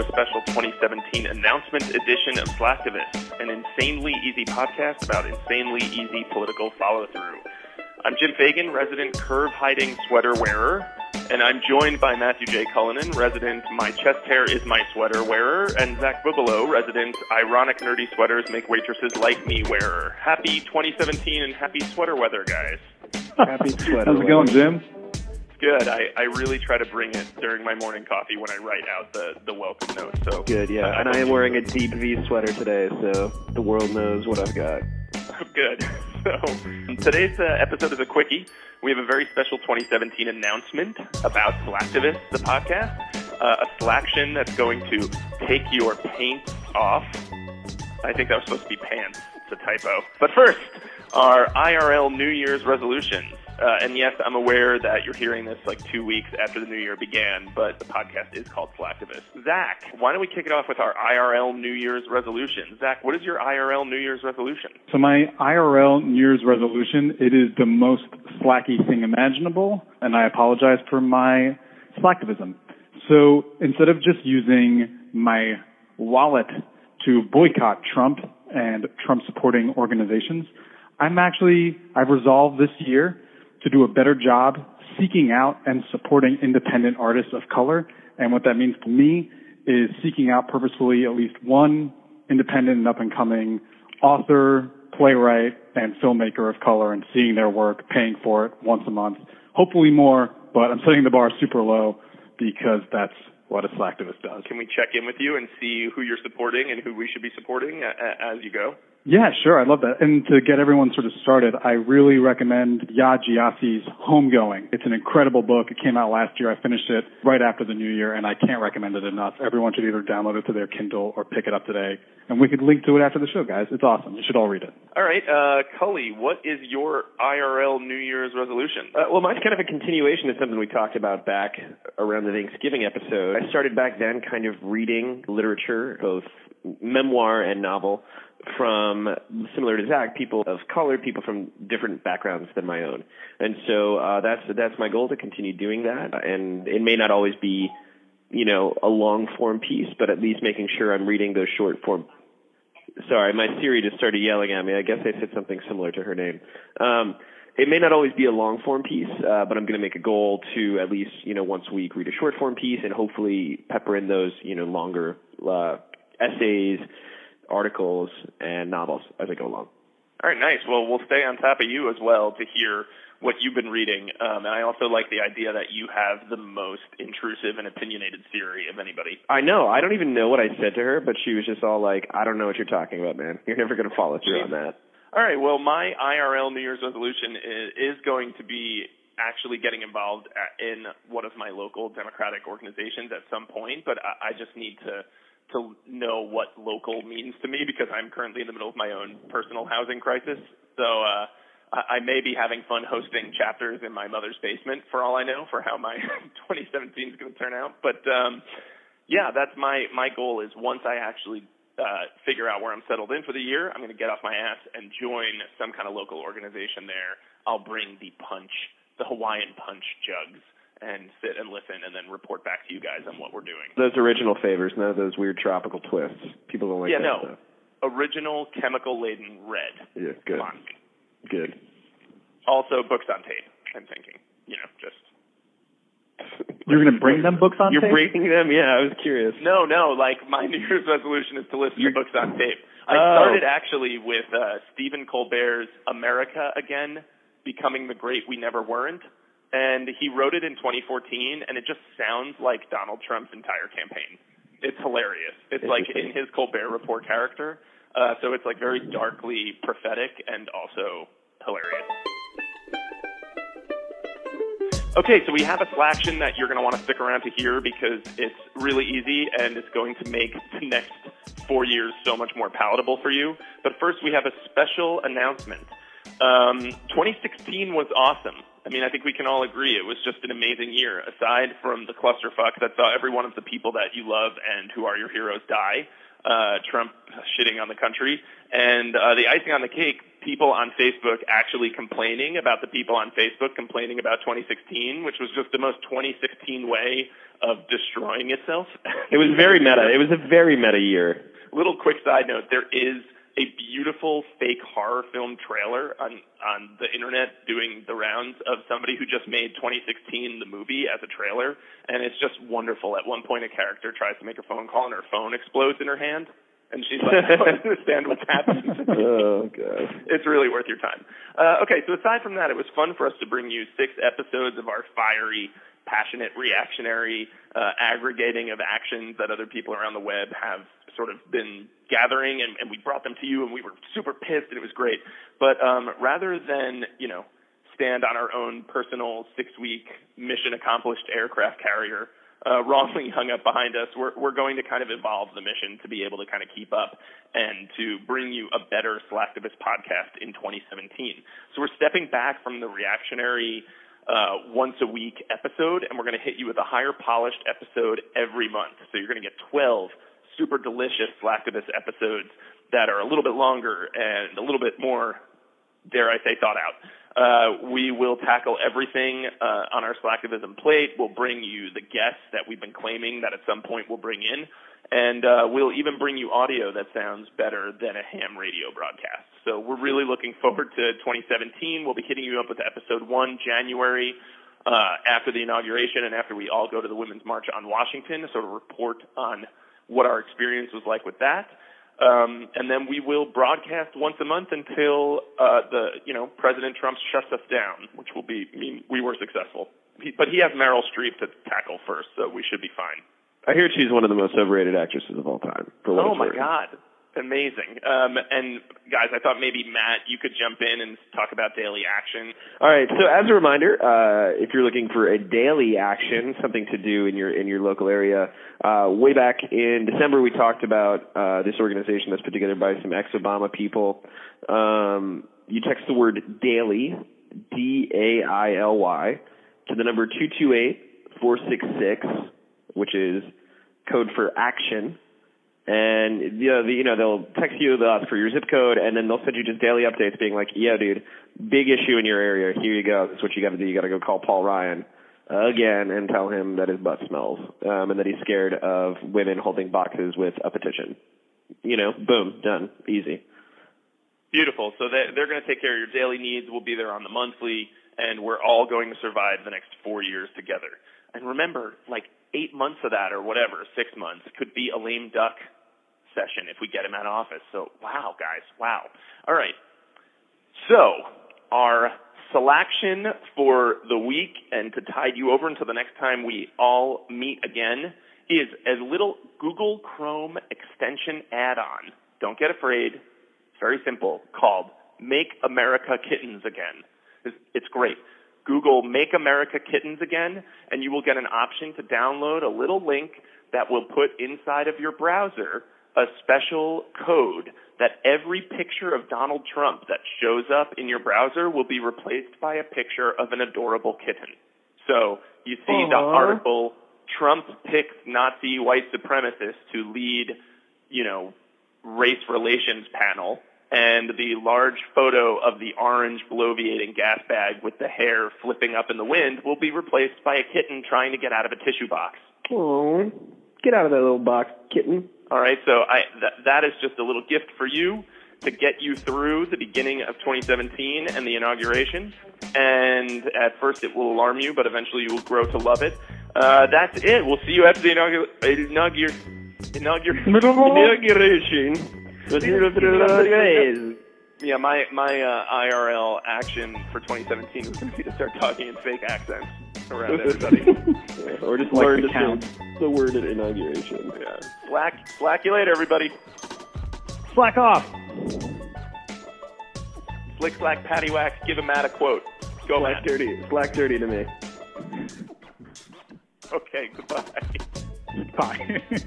to a special 2017 announcement edition of Slacktivist, an insanely easy podcast about insanely easy political follow through. I'm Jim Fagan, resident curve hiding sweater wearer, and I'm joined by Matthew J. Cullinan, resident my chest hair is my sweater wearer, and Zach Bubalo, resident ironic nerdy sweaters make waitresses like me wearer. Happy 2017 and happy sweater weather, guys. Happy sweater. How's it going, Jim? Good. I, I really try to bring it during my morning coffee when I write out the, the welcome note. So Good, yeah. And I am wearing a deep V sweater today, so the world knows what I've got. Good. So today's uh, episode is a quickie. We have a very special 2017 announcement about Slacktivist, the podcast. Uh, a slaction that's going to take your paint off. I think that was supposed to be pants. It's a typo. But first, our IRL New Year's resolutions. Uh, and yes, I'm aware that you're hearing this like two weeks after the new year began, but the podcast is called Slacktivist. Zach, why don't we kick it off with our IRL New Year's resolution? Zach, what is your IRL New Year's resolution? So my IRL New Year's resolution, it is the most slacky thing imaginable, and I apologize for my slacktivism. So instead of just using my wallet to boycott Trump and Trump supporting organizations, I'm actually, I've resolved this year to do a better job seeking out and supporting independent artists of color. And what that means to me is seeking out purposefully at least one independent and up and coming author, playwright, and filmmaker of color and seeing their work, paying for it once a month. Hopefully more, but I'm setting the bar super low because that's what a slacktivist does. Can we check in with you and see who you're supporting and who we should be supporting a- a- as you go? Yeah, sure. I love that. And to get everyone sort of started, I really recommend Yaa Gyasi's Homegoing. It's an incredible book. It came out last year. I finished it right after the new year, and I can't recommend it enough. Everyone should either download it to their Kindle or pick it up today. And we could link to it after the show, guys. It's awesome. You should all read it. All right, uh, Cully, what is your IRL New Year's resolution? Uh, well, mine's kind of a continuation of something we talked about back around the Thanksgiving episode. I started back then kind of reading literature, both memoir and novel, from similar to Zach, people of color, people from different backgrounds than my own. And so uh, that's that's my goal to continue doing that. And it may not always be, you know, a long form piece, but at least making sure I'm reading those short form. Sorry, my Siri just started yelling at me. I guess I said something similar to her name. Um, it may not always be a long form piece, uh, but I'm going to make a goal to at least, you know, once a week read a short form piece and hopefully pepper in those, you know, longer uh, essays, articles, and novels as I go along. All right, nice. Well, we'll stay on top of you as well to hear what you've been reading. Um, and I also like the idea that you have the most intrusive and opinionated Siri of anybody. I know. I don't even know what I said to her, but she was just all like, I don't know what you're talking about, man. You're never going to follow through on that. All right. Well, my IRL New Year's resolution is, is going to be actually getting involved in one of my local Democratic organizations at some point, but I, I just need to to know what local means to me because I'm currently in the middle of my own personal housing crisis. So uh, I, I may be having fun hosting chapters in my mother's basement for all I know for how my 2017 is going to turn out. But um, yeah, that's my my goal is once I actually uh, figure out where I'm settled in for the year, I'm going to get off my ass and join some kind of local organization there. I'll bring the punch, the Hawaiian punch jugs and sit and listen and then report back to you guys on what we're doing. Those original favors, none of those weird tropical twists. People don't like yeah, that Yeah, no. stuff. Original chemical laden red. Yeah, good. Good. Also books on tape, I'm thinking. You know, just You're going to bring them books on tape? You're bringing them? Yeah, I was curious. No, no, like my New Year's resolution is to listen to books on tape. I Oh. started actually with uh Stephen Colbert's America Again, Becoming the Great We Never Weren't. And he wrote it in 2014 and it just sounds like Donald Trump's entire campaign. It's hilarious. It's like in his Colbert Report character. Uh so it's like very darkly prophetic and also hilarious. Okay, so we have a slaction that you're going to want to stick around to hear because it's really easy and it's going to make the next four years so much more palatable for you. But first, we have a special announcement. Um, 2016 was awesome. I mean, I think we can all agree it was just an amazing year. Aside from the clusterfuck that saw every one of the people that you love and who are your heroes die, uh, Trump shitting on the country. And uh, the icing on the cake, people on Facebook actually complaining about the people on Facebook complaining about 2016, which was just the most 2016 way of destroying itself. It was very meta. It was a very meta year. Little quick side note: there is a beautiful fake horror film trailer on on the internet doing the rounds of somebody who just made 2016 the movie as a trailer, and it's just wonderful. At one point, a character tries to make a phone call and her phone explodes in her hand. And she's like, I don't understand what's happening. oh god. It's really worth your time. Uh, okay, so aside from that, it was fun for us to bring you six episodes of our fiery, passionate, reactionary uh, aggregating of actions that other people around the web have sort of been gathering, and, and we brought them to you, and we were super pissed, and it was great. But um, rather than you know stand on our own personal six-week mission accomplished aircraft carrier uh, wrongly hung up behind us, we're, we're going to kind of evolve the mission to be able to kind of keep up and to bring you a better Slacktivist podcast in 2017. So we're stepping back from the reactionary uh, once a week episode, and we're going to hit you with a higher polished episode every month. So you're going to get 12 super delicious Slacktivist episodes that are a little bit longer and a little bit more, dare I say, thought out. Uh, we will tackle everything uh, on our Slacktivism plate. We'll bring you the guests that we've been claiming that at some point we'll bring in. And uh, we'll even bring you audio that sounds better than a ham radio broadcast. So we're really looking forward to 2017. We'll be hitting you up with episode one, January, uh, after the inauguration and after we all go to the Women's March on Washington to sort of report on what our experience was like with that. Um, and then we will broadcast once a month until uh, the you know President Trump shuts us down, which will be I mean we were successful. He, but he has Meryl Streep to tackle first, so we should be fine. I hear she's one of the most overrated actresses of all time. For what oh my worth. God, amazing! Um, and guys, I thought maybe Matt, you could jump in and talk about daily action. All right. So as a reminder, uh, if you're looking for a daily action, something to do in your in your local area, uh, way back in December, we talked about uh, this organization that's put together by some ex-Obama people. Um, you text the word daily, D A I L Y, to the number two two eight four six six, which is code for action. And you know, the, you know, they'll text you, they'll ask for your zip code, and then they'll send you just daily updates, being like, "Yeah, dude, big issue in your area. Here you go. That's what you got to do. You got to go call Paul Ryan again and tell him that his butt smells, um, and that he's scared of women holding boxes with a petition. You know, boom, done, easy. Beautiful. So they, they're going to take care of your daily needs. We'll be there on the monthly, and we're all going to survive the next four years together. And remember, like eight months of that or whatever, six months, could be a lame duck session if we get him out of office. So, wow, guys, wow. All right. So, our slaction for the week and to tide you over until the next time we all meet again is a little Google Chrome extension add-on. Don't get afraid. It's very simple. Called Make America Kittens Again. It's, it's great. Google Make America Kittens Again, and you will get an option to download a little link that will put inside of your browser a special code that every picture of Donald Trump that shows up in your browser will be replaced by a picture of an adorable kitten. So you see the article, Trump picks Nazi white supremacists to lead, you know, race relations panel, and the large photo of the orange bloviating gas bag with the hair flipping up in the wind will be replaced by a kitten trying to get out of a tissue box. Oh, get out of that little box, kitten. All right, so I th- that is just a little gift for you to get you through the beginning of 2017 and the inauguration. And at first, it will alarm you, but eventually, you will grow to love it. Uh, that's it. We'll see you after the inaugur- inaugur- inaugur- Inauguration. Yeah, my my uh, IRL action for 2017 was going to be to start talking in fake accents around everybody. Yeah, or just Like learn the to count. say the word at inauguration. yeah. Slack, slack you later, everybody. Slack off. Slick, slack, patty wax. Give a Matt a quote. Go, Slack Matt. dirty, slack dirty to me. Okay, goodbye. Bye.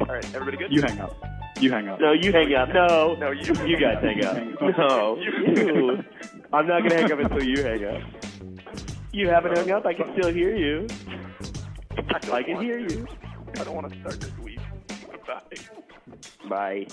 All right, everybody good? you hang up. You hang up. No, you hang up. No, No, you- You guys hang up. Hang up. No, You- you. I'm not gonna hang up until you hang up. You haven't hung up. I can still hear you. I, I can hear to. you. I don't want to start this week. Bye. Bye.